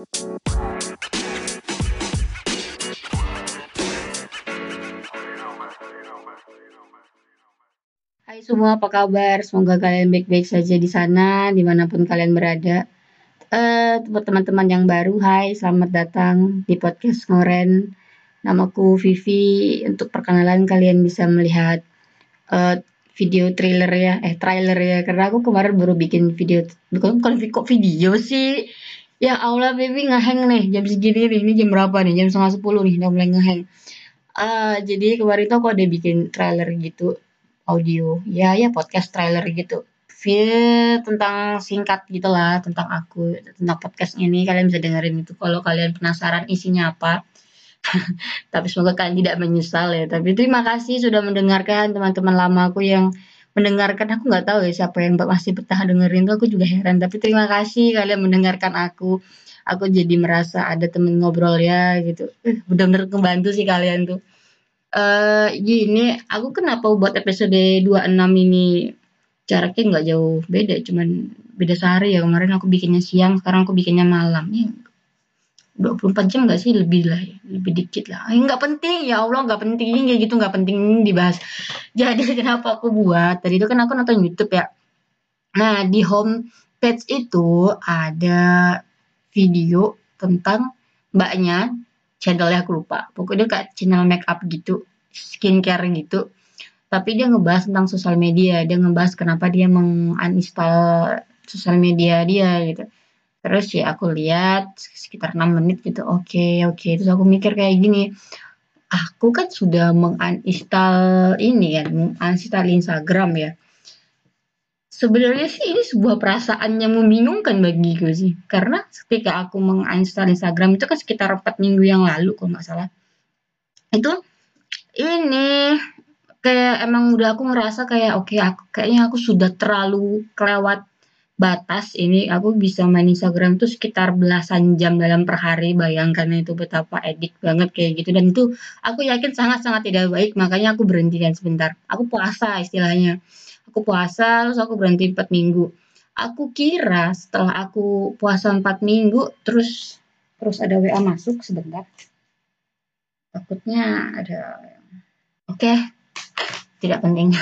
Hai semua, apa kabar? Semoga kalian baik-baik saja di sana, di mana pun kalian berada. Uh, buat teman-teman yang baru, hai, selamat datang di podcast Ngoren. Namaku Vivi. Untuk perkenalan kalian bisa melihat uh, video trailer ya, eh trailer ya. Karena aku kemarin baru bikin video, bukan bukan video sih. Ya Allah, baby ngeheng nih jam segini nih. Ini jam berapa nih? Jam setengah sepuluh nih, udah mulai ngeheng. Uh, jadi kemarin tuh aku ada bikin trailer gitu, audio. Ya, ya podcast trailer gitu. Video tentang singkat gitulah tentang aku, tentang podcast ini. Kalian bisa dengerin itu kalau kalian penasaran isinya apa. Tapi semoga kalian tidak menyesal ya. Tapi terima kasih sudah mendengarkan teman-teman lama aku yang mendengarkan aku nggak tahu ya siapa yang masih betah dengerin tuh aku juga heran. Tapi terima kasih kalian mendengarkan aku. Aku jadi merasa ada temen ngobrol ya gitu. Uh, benar-benar membantu sih kalian tuh. Uh, gini aku kenapa buat episode 26 ini? Jaraknya nggak jauh beda cuman beda sehari ya. Kemarin aku bikinnya siang sekarang aku bikinnya malam. Ya 24 jam gak sih lebih lah ya, lebih dikit lah. Eh, nggak penting ya Allah nggak penting kayak gitu nggak penting dibahas. Jadi kenapa aku buat? Tadi itu kan aku nonton YouTube ya. Nah di home page itu ada video tentang mbaknya channelnya aku lupa. Pokoknya kayak channel make up gitu, skincare gitu. Tapi dia ngebahas tentang sosial media. Dia ngebahas kenapa dia menguninstall sosial media dia gitu Terus ya aku lihat sekitar 6 menit gitu, oke oke. Terus aku mikir kayak gini, aku kan sudah menginstal ini kan, menginstal Instagram ya. Sebenarnya sih ini sebuah perasaan yang membingungkan bagiku sih. Karena ketika aku menginstal Instagram itu kan sekitar 4 minggu yang lalu kalau nggak salah. Itu ini kayak emang udah aku ngerasa kayak oke aku kayaknya aku sudah terlalu kelewat batas. Ini aku bisa main Instagram tuh sekitar belasan jam dalam per hari. Bayangkan itu betapa edik banget kayak gitu. Dan itu aku yakin sangat-sangat tidak baik. Makanya aku berhentikan sebentar. Aku puasa istilahnya. Aku puasa terus aku berhenti 4 minggu. Aku kira setelah aku puasa 4 minggu terus terus ada WA masuk sebentar. Takutnya ada oke. Okay. tidak penting.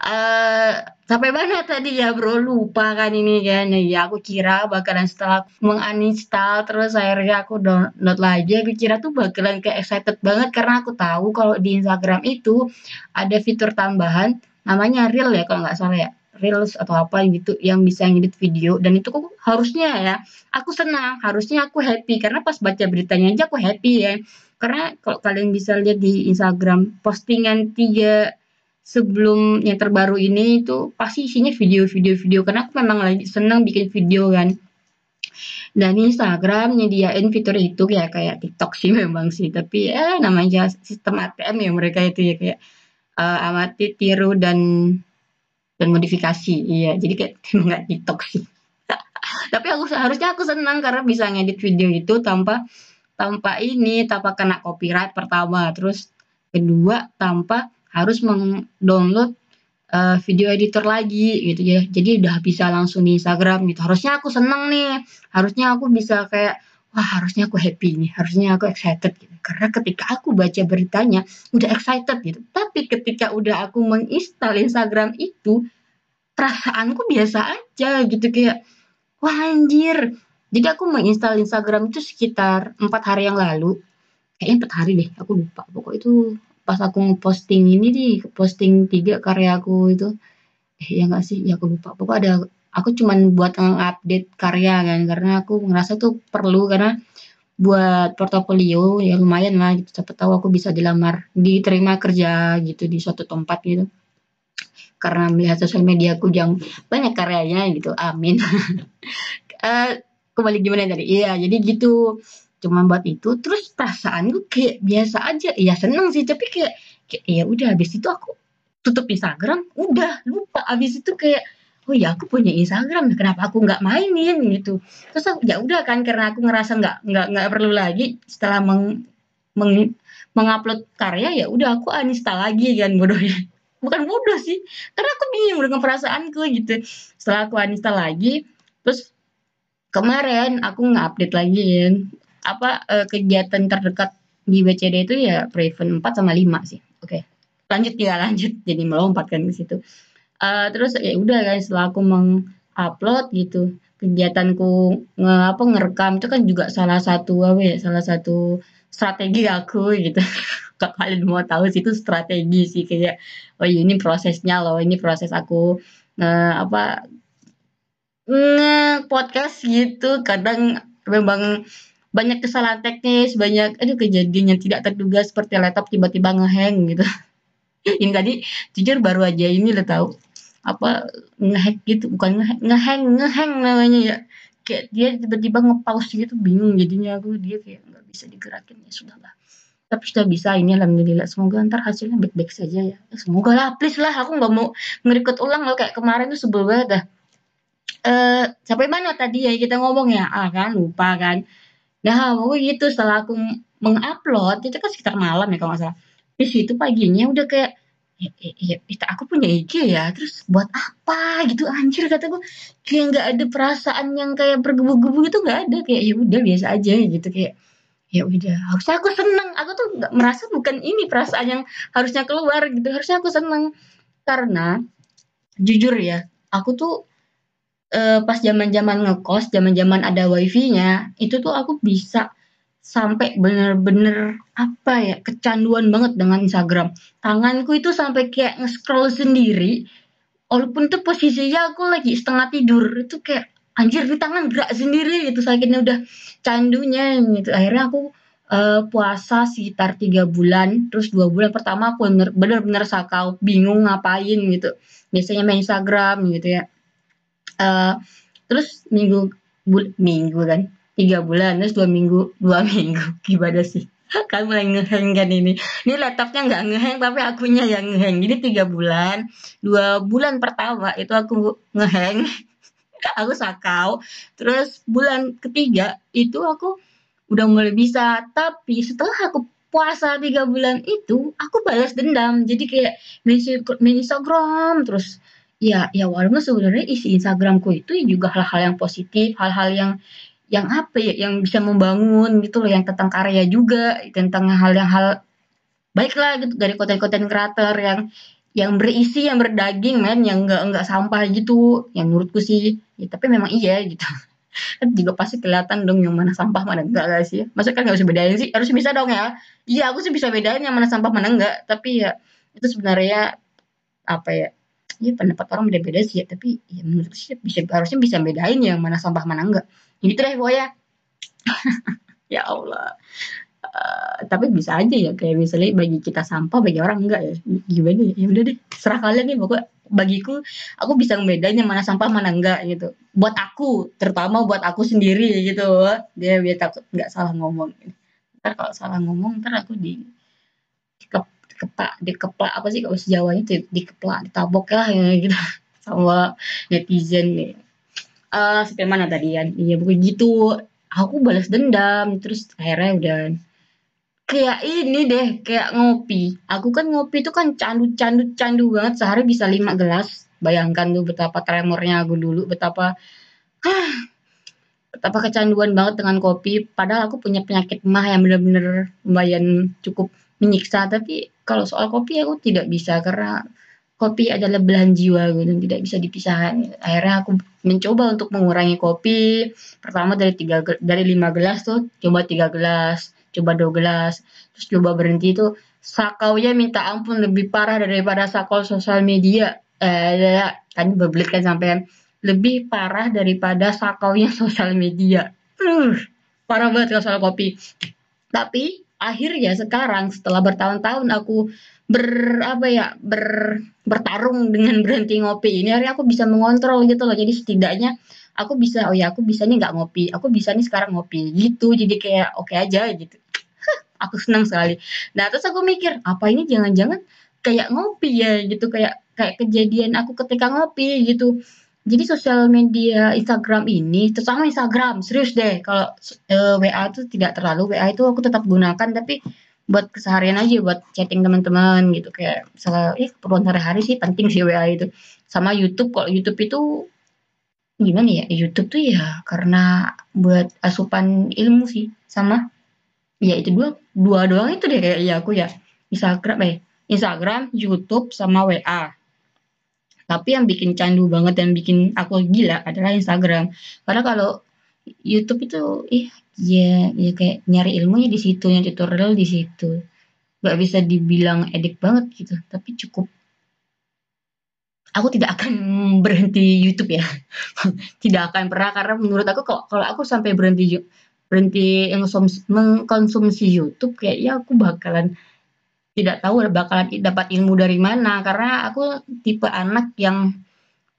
Uh, sampai mana tadi ya bro? Lupa kan ini kan. Ya aku kira bakalan setelah menginstal terus akhirnya aku download lagi. Aku kira tuh bakalan kayak excited banget karena aku tahu kalau di Instagram itu ada fitur tambahan namanya reel ya kalau nggak salah ya. Reels atau apa gitu yang bisa ngedit video. Dan itu kok harusnya ya aku senang. Harusnya aku happy karena pas baca beritanya aja aku happy ya. Karena kalau kalian bisa lihat di Instagram postingan tiga sebelum yang terbaru ini itu pasti isinya video-video video karena aku memang lagi senang bikin video kan. Dan Instagram nyediain fitur itu kayak kayak TikTok sih memang sih. Tapi ya namanya sistem ATM ya mereka itu ya kayak uh, amati tiru dan dan modifikasi. Iya jadi kayak nggak TikTok sih. Tapi aku seharusnya aku senang karena bisa ngedit video itu tanpa tanpa ini tanpa kena copyright pertama. Terus kedua tanpa harus mengdownload uh, video editor lagi gitu ya. Jadi udah bisa langsung di Instagram gitu. Harusnya aku seneng nih. Harusnya aku bisa kayak wah harusnya aku happy nih. Harusnya aku excited gitu. Karena ketika aku baca beritanya udah excited gitu. Tapi ketika udah aku menginstal Instagram itu perasaanku biasa aja gitu kayak wah anjir. Jadi aku menginstal Instagram itu sekitar empat hari yang lalu. Kayaknya empat hari deh, aku lupa. Pokok itu pas aku ngeposting ini nih posting tiga karya aku itu. Eh ya nggak sih? Ya aku lupa. Pokoknya ada aku cuman buat update karya kan karena aku ngerasa tuh perlu karena buat portofolio ya lumayan lah gitu. Siapa tahu aku bisa dilamar diterima kerja gitu di suatu tempat gitu. Karena melihat sosial media aku yang banyak karyanya gitu. Amin. Uh, kembali gimana tadi? Iya jadi gitu cuma buat itu terus perasaan gue kayak biasa aja. Ya seneng sih tapi kayak, kayak ya udah habis itu aku tutup Instagram udah lupa. Habis itu kayak oh ya aku punya Instagram kenapa aku nggak mainin gitu. Terus ya udah kan karena aku ngerasa nggak nggak nggak perlu lagi setelah meng, meng mengupload karya ya udah aku uninstall lagi kan bodohnya. Bukan bodoh sih karena aku bingung dengan perasaanku gitu. Setelah aku uninstall lagi terus kemarin aku nge-update lagi kan, apa, uh, kegiatan terdekat di BCD itu ya Prevent 4 sama 5 sih. Oke. Lanjut ya, lanjut. Jadi melompat kan ke situ. Uh, terus ya udah kan setelah aku mengupload gitu, kegiatanku nge apa, ngerekam itu kan juga salah satu apa ya, salah satu strategi aku gitu. Kalau kalian mau tahu sih itu strategi sih kayak, oh iya, ini prosesnya loh, ini proses aku nge apa, nge-podcast gitu. Kadang memang banyak kesalahan teknis, banyak aduh kejadian yang tidak terduga seperti laptop tiba-tiba ngehang gitu. Ini tadi jujur baru aja ini lo tahu. Apa ngehack gitu bukan ngehack ngehang namanya ya. Kayak dia tiba-tiba ngepause gitu bingung jadinya aku. Dia kayak nggak bisa digerakin ya sudah lah. Tapi sudah bisa ini alhamdulillah. Semoga ntar hasilnya baik-baik saja ya. Semoga lah please lah aku nggak mau ngerikut ulang loh kayak kemarin tuh sebel banget dah. Eh sampai mana tadi ya kita ngomong ya? Ah kan lupa kan nah mau gitu setelah aku mengupload itu kan sekitar malam ya kalau nggak salah. Di situ paginya udah kayak Iya, itu aku punya IG ya, terus buat apa? Gitu anjir kataku, kayak nggak ada perasaan yang kayak bergebu-gebu itu nggak ada, kayak ya udah biasa aja gitu kayak, ya udah. Harusnya aku seneng, aku tuh nggak merasa bukan ini perasaan yang harusnya keluar gitu, harusnya aku seneng. Karena jujur ya, aku tuh uh, pas zaman-zaman ngekos, zaman-zaman ada wifi-nya, itu tuh aku bisa sampai bener-bener apa ya kecanduan banget dengan Instagram. Tanganku itu sampai kayak nge-scroll sendiri walaupun tuh posisinya aku lagi setengah tidur itu kayak anjir di tangan gerak sendiri gitu sakitnya udah candunya gitu. Akhirnya aku uh, puasa sekitar tiga bulan terus dua bulan pertama aku bener-bener sakau bingung ngapain gitu. Biasanya main Instagram gitu ya uh, terus minggu minggu kan? Tiga bulan terus dua minggu dua minggu. Gimana sih? Kan mulai ngeheng kan ini. Ini laptopnya nggak ngeheng tapi akunya yang ngeheng. Jadi tiga bulan dua bulan pertama itu aku ngeheng. Aku sakau. Terus bulan ketiga itu aku udah mulai bisa. Tapi setelah aku puasa tiga bulan itu aku balas dendam. Jadi kayak Instagram terus ya ya walaupun sebenarnya isi Instagramku itu juga hal-hal yang positif hal-hal yang yang apa ya, yang bisa membangun gitu loh, yang tentang karya juga, tentang hal yang hal baiklah gitu dari konten-konten kreator yang yang berisi, yang berdaging men, yang enggak enggak sampah gitu, yang menurutku sih, ya tapi memang iya gitu. Kan juga pasti kelihatan dong yang mana sampah mana enggak gak sih? Masa kan nggak bisa bedain sih? Harus bisa dong ya. Iya, aku sih bisa bedain yang mana sampah mana enggak, tapi ya itu sebenarnya apa ya? Ya pendapat orang beda-beda sih ya, tapi ya menurut sih bisa harusnya bisa bedain yang mana sampah mana enggak. Gitu deh pokoknya. Ya Allah. Uh, tapi bisa aja ya kayak misalnya bagi kita sampah bagi orang enggak ya. Gimana ya, ya udah deh serah kalian nih pokoknya. Bagiku aku bisa membedain yang mana sampah mana enggak gitu. Buat aku terutama buat aku sendiri gitu. Dia biar takut nggak salah ngomong. Ntar kalau salah ngomong ntar aku di dikepak dikeplak apa sih kalau sejawanya di, dikeplak ditabok lah ya gitu. Sama netizen nih. Uh, sampai mana tadi ya iya begitu aku balas dendam terus akhirnya udah kayak ini deh kayak ngopi. Aku kan ngopi itu kan candu candu candu banget. Sehari bisa lima gelas. Bayangkan tuh betapa tremornya aku dulu betapa ah, betapa kecanduan banget dengan kopi. Padahal aku punya penyakit mah yang bener-bener lumayan cukup menyiksa tapi kalau soal kopi aku tidak bisa karena kopi adalah belahan jiwa gitu tidak bisa dipisahkan. Akhirnya aku mencoba untuk mengurangi kopi. Pertama dari tiga dari lima gelas tuh coba tiga gelas coba dua gelas terus coba berhenti itu sakaunya minta ampun lebih parah daripada sakau sosial media. Eh kan berbelit kan sampai lebih parah daripada sakaunya sosial media. Uh, parah banget kalau soal kopi. Tapi akhirnya sekarang setelah bertahun-tahun aku ber apa ya ber bertarung dengan berhenti ngopi ini hari aku bisa mengontrol gitu loh. Jadi setidaknya aku bisa oh ya aku bisa nih nggak ngopi aku bisa nih sekarang ngopi gitu. Jadi kayak oke okay aja gitu. Aku senang sekali. Nah terus aku mikir apa ini jangan-jangan kayak ngopi ya gitu kayak kayak kejadian aku ketika ngopi gitu jadi sosial media Instagram ini, terutama Instagram, serius deh. Kalau e, eh, WA itu tidak terlalu, WA itu aku tetap gunakan, tapi buat keseharian aja buat chatting teman-teman gitu. Kayak misalnya eh keperluan sehari-hari sih penting sih WA itu. Sama YouTube kalau YouTube itu gimana ya, YouTube tuh ya karena buat asupan ilmu sih, sama ya itu dua dua doang itu deh kayak ya aku ya, Instagram eh, Instagram, YouTube, sama WA. Tapi yang bikin candu banget dan bikin aku gila adalah Instagram. Karena kalau YouTube itu ih ya ya kayak nyari ilmunya di situ, yang tutorial di situ. Gak bisa dibilang edik banget gitu, tapi cukup aku tidak akan berhenti YouTube ya. tidak akan pernah karena menurut aku kalau kalau aku sampai berhenti berhenti mengkonsumsi YouTube kayaknya aku bakalan tidak tahu bakalan dapat ilmu dari mana karena aku tipe anak yang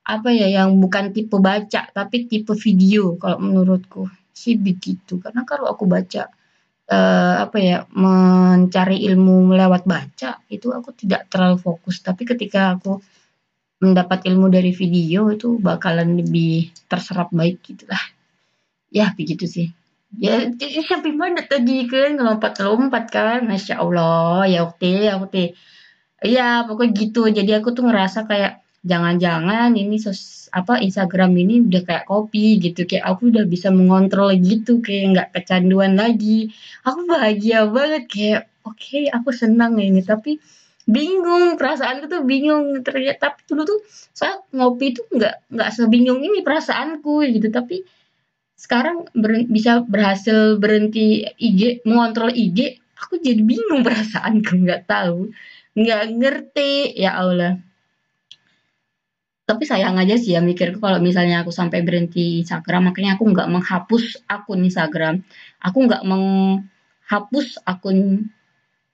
apa ya yang bukan tipe baca tapi tipe video kalau menurutku sih begitu karena kalau aku baca uh, apa ya mencari ilmu lewat baca itu aku tidak terlalu fokus tapi ketika aku mendapat ilmu dari video itu bakalan lebih terserap baik gitulah. Ya begitu sih. Ya sampai mana tadi kan lompat-lompat kan, masya Allah ya oke ya oke. Iya pokoknya gitu. Jadi aku tuh ngerasa kayak jangan-jangan ini sos, apa Instagram ini udah kayak kopi gitu. Kayak aku udah bisa mengontrol gitu kayak nggak kecanduan lagi. Aku bahagia banget kayak oke okay, aku senang ini. Tapi bingung perasaanku tuh bingung. Ternyata tapi dulu tuh saya ngopi tuh nggak nggak sebingung ini perasaanku gitu. Tapi sekarang ber, bisa berhasil berhenti IG mengontrol IG aku jadi bingung perasaanku nggak tahu nggak ngerti ya Allah tapi sayang aja sih ya mikirku kalau misalnya aku sampai berhenti Instagram makanya aku nggak menghapus akun Instagram aku nggak menghapus akun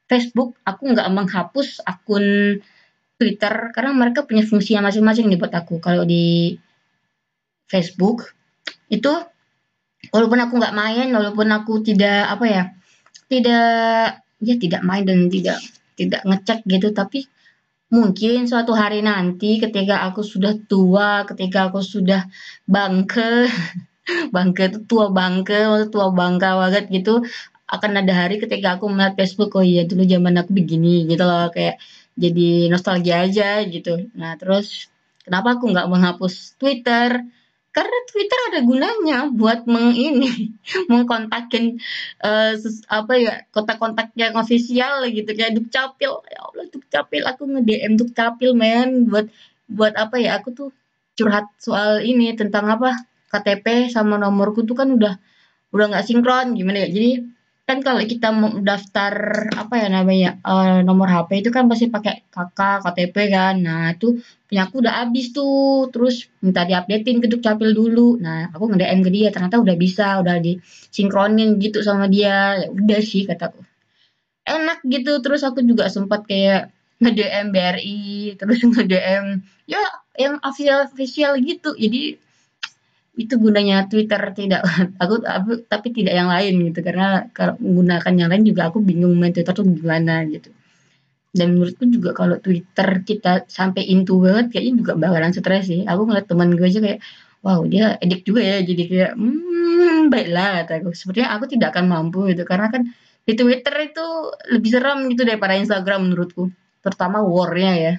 Facebook aku nggak menghapus akun Twitter karena mereka punya fungsi yang masing-masing nih buat aku. Kalau di Facebook itu walaupun aku nggak main, walaupun aku tidak apa ya, tidak ya tidak main dan tidak tidak ngecek gitu, tapi mungkin suatu hari nanti ketika aku sudah tua, ketika aku sudah bangke, bangke itu tua bangke, tua bangka banget gitu, akan ada hari ketika aku melihat Facebook oh iya dulu zaman aku begini gitu loh kayak jadi nostalgia aja gitu. Nah terus kenapa aku nggak menghapus Twitter karena Twitter ada gunanya buat meng ini mengkontakin uh, apa ya kontak-kontak yang ofisial gitu kayak Dukcapil. Ya Allah Dukcapil aku nge DM Dukcapil men. Buat buat apa ya aku tuh curhat soal ini tentang apa KTP sama nomorku tuh kan udah udah nggak sinkron gimana ya. Jadi kan kalau kita daftar apa ya namanya uh, nomor HP itu kan pasti pakai kakak KTP kan. Nah itu punya aku udah habis tuh. Terus minta diupdatein ke Dukcapil dulu. Nah aku nge-DM ke dia. Ternyata udah bisa udah disinkronin gitu sama dia. Ya udah sih kataku enak gitu. Terus aku juga sempat kayak nge-DM BRI terus nge-DM ya yang official official gitu. Jadi itu gunanya Twitter tidak. Aku, aku tapi tidak yang lain gitu. Karena kalau menggunakan yang lain juga aku bingung main Twitter tuh gimana gitu. Dan menurutku juga kalau Twitter kita sampai into banget kayaknya juga bakalan stres sih. Aku ngeliat teman gue aja kayak wow dia edik juga ya. Jadi kayak hmm baiklah kata aku. Sepertinya aku tidak akan mampu gitu. Karena kan di Twitter itu lebih seram gitu daripada Instagram menurutku. Terutama warnya ya.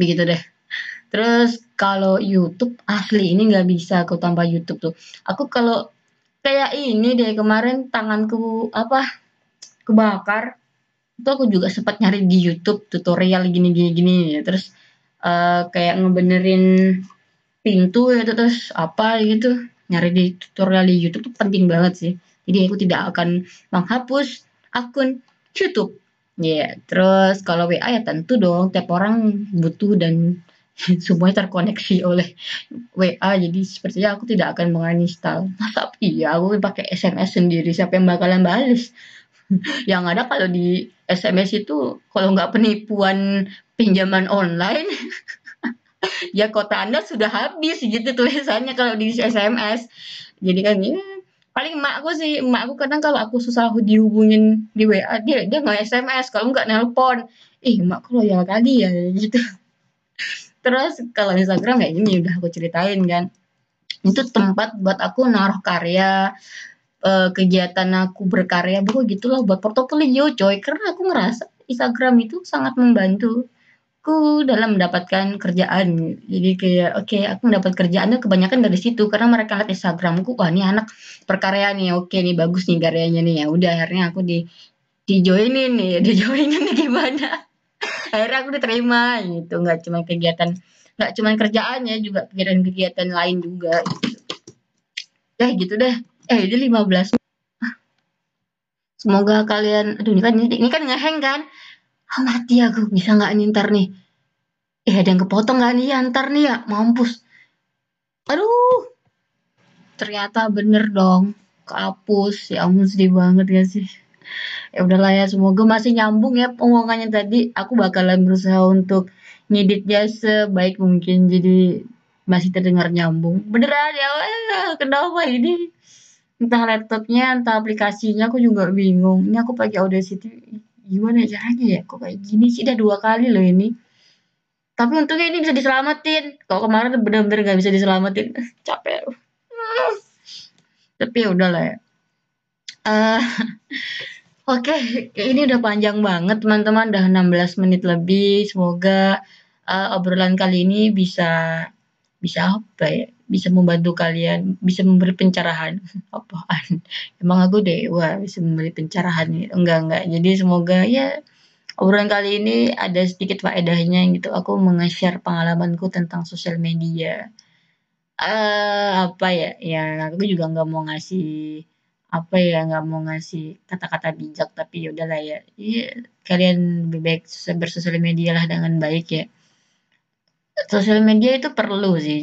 Begitu deh. Terus kalau YouTube asli ini nggak bisa aku tambah YouTube tuh. Aku kalau kayak ini deh kemarin tanganku apa kebakar itu aku juga sempat nyari di YouTube tutorial gini gini gini ya terus uh, kayak ngebenerin pintu ya terus apa gitu nyari di tutorial di YouTube tuh penting banget sih jadi aku tidak akan menghapus akun YouTube ya yeah. terus kalau WA ya tentu dong tiap orang butuh dan semuanya terkoneksi oleh WA jadi sepertinya aku tidak akan menginstal. Masa iya aku pakai SMS sendiri siapa yang bakalan balas yang ada kalau di SMS itu kalau nggak penipuan pinjaman online ya kota anda sudah habis gitu tulisannya kalau di SMS jadi kan ya paling emakku sih emakku kadang kalau aku susah dihubungin di WA dia dia nggak SMS kalau nggak nelpon. Ih emakku loyal kali ya gitu Terus kalau Instagram kayak gini udah aku ceritain kan. Itu tempat buat aku naruh karya, uh, kegiatan aku berkarya, pokoknya gitulah buat portofolio coy. Karena aku ngerasa Instagram itu sangat membantu aku dalam mendapatkan kerjaan. Jadi kayak oke okay, aku mendapat kerjaan tuh kebanyakan dari situ karena mereka lihat Instagramku, wah ini anak perkarya nih, oke nih bagus nih karyanya nih ya. Udah akhirnya aku di di joinin nih, di joinin nih gimana. Akhirnya aku diterima gitu, nggak cuma kegiatan nggak cuma kerjaannya juga kegiatan-kegiatan lain juga gitu. Eh gitu deh. Eh ini 15 Semoga kalian aduh ini kan ini, kan ngeheng kan? Ah, mati aku. Bisa nggak nih ntar nih? Eh ada yang kepotong nggak nih? Ya ntar nih ya. Mampus. Aduh. Ternyata bener dong. Kehapus. Ya ampun sedih banget ya sih ya udahlah ya semoga masih nyambung ya omongannya tadi. Aku bakalan berusaha untuk ngeditnya sebaik mungkin jadi masih terdengar nyambung. Beneran ya kenapa ini? Entah laptopnya entah aplikasinya aku juga bingung. Ini aku pakai Audacity gimana caranya ya? Kok kayak gini sih? Udah dua kali loh ini. Tapi untungnya ini bisa diselamatin. Kalau kemarin benar-benar nggak bisa diselamatin. Capek. Tapi ya udahlah ya uh, oke okay. ini udah panjang banget teman-teman. Udah 16 menit lebih. Semoga uh, obrolan kali ini bisa bisa apa ya? Bisa membantu kalian bisa memberi pencerahan. Apaan? Emang aku dewa bisa memberi pencerahan enggak enggak. Jadi semoga ya obrolan kali ini ada sedikit faedahnya gitu. Aku meng-share pengalamanku tentang sosial media. Uh, apa ya, ya aku juga nggak mau ngasih apa ya nggak mau ngasih kata-kata bijak tapi ya udahlah ya. Ya kalian lebih baik bersosial media lah dengan baik ya. Sosial media itu perlu sih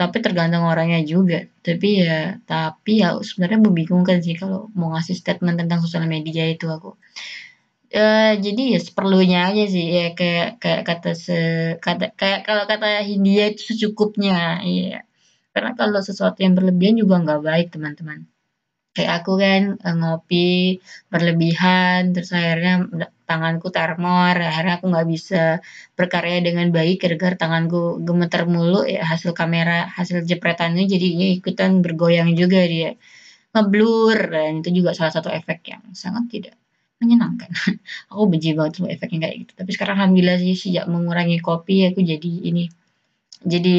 tapi tergantung orangnya juga. Tapi ya tapi ya sebenarnya membingungkan sih kalau mau ngasih statement tentang sosial media itu aku. Uh, jadi ya seperlunya aja sih ya kayak kayak kata se kata kayak kalau kata Hindia itu secukupnya iya. Karena kalau sesuatu yang berlebihan juga nggak baik teman-teman kayak aku kan uh, ngopi berlebihan terus akhirnya tanganku termor akhirnya aku nggak bisa berkarya dengan baik gara-gara tanganku gemeter mulu ya hasil kamera hasil jepretannya jadinya ikutan bergoyang juga dia ngeblur dan itu juga salah satu efek yang sangat tidak menyenangkan. Aku benci banget sama efeknya kayak gitu. Tapi sekarang alhamdulillah sih sejak mengurangi kopi aku jadi ini jadi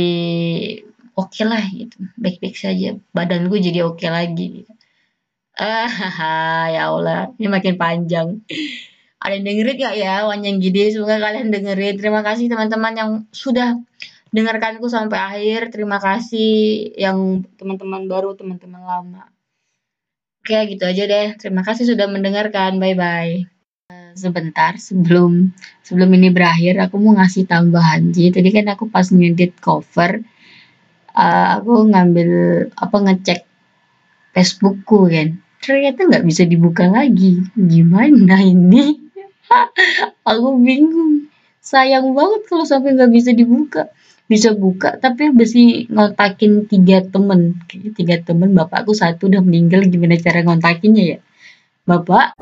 oke okay lah gitu. Baik-baik saja. Badanku jadi oke okay lagi. Ah, ya Allah, ini makin panjang. Ada yang dengerin gak ya Wanjang Gede? Semoga kalian dengerin. Terima kasih teman-teman yang sudah dengarkanku sampai akhir. Terima kasih yang teman-teman baru, teman-teman lama. Oke, gitu aja deh. Terima kasih sudah mendengarkan. Bye-bye. Sebentar sebelum sebelum ini berakhir, aku mau ngasih tambahan. Jadi tadi kan aku pas ngedit cover, uh, aku ngambil apa ngecek Facebookku kan. Ternyata nggak bisa dibuka lagi. Gimana ini? aku bingung. Sayang banget kalau sampai nggak bisa dibuka bisa buka tapi mesti ngontakin tiga temen tiga temen bapakku satu udah meninggal gimana cara ngontakinnya ya bapak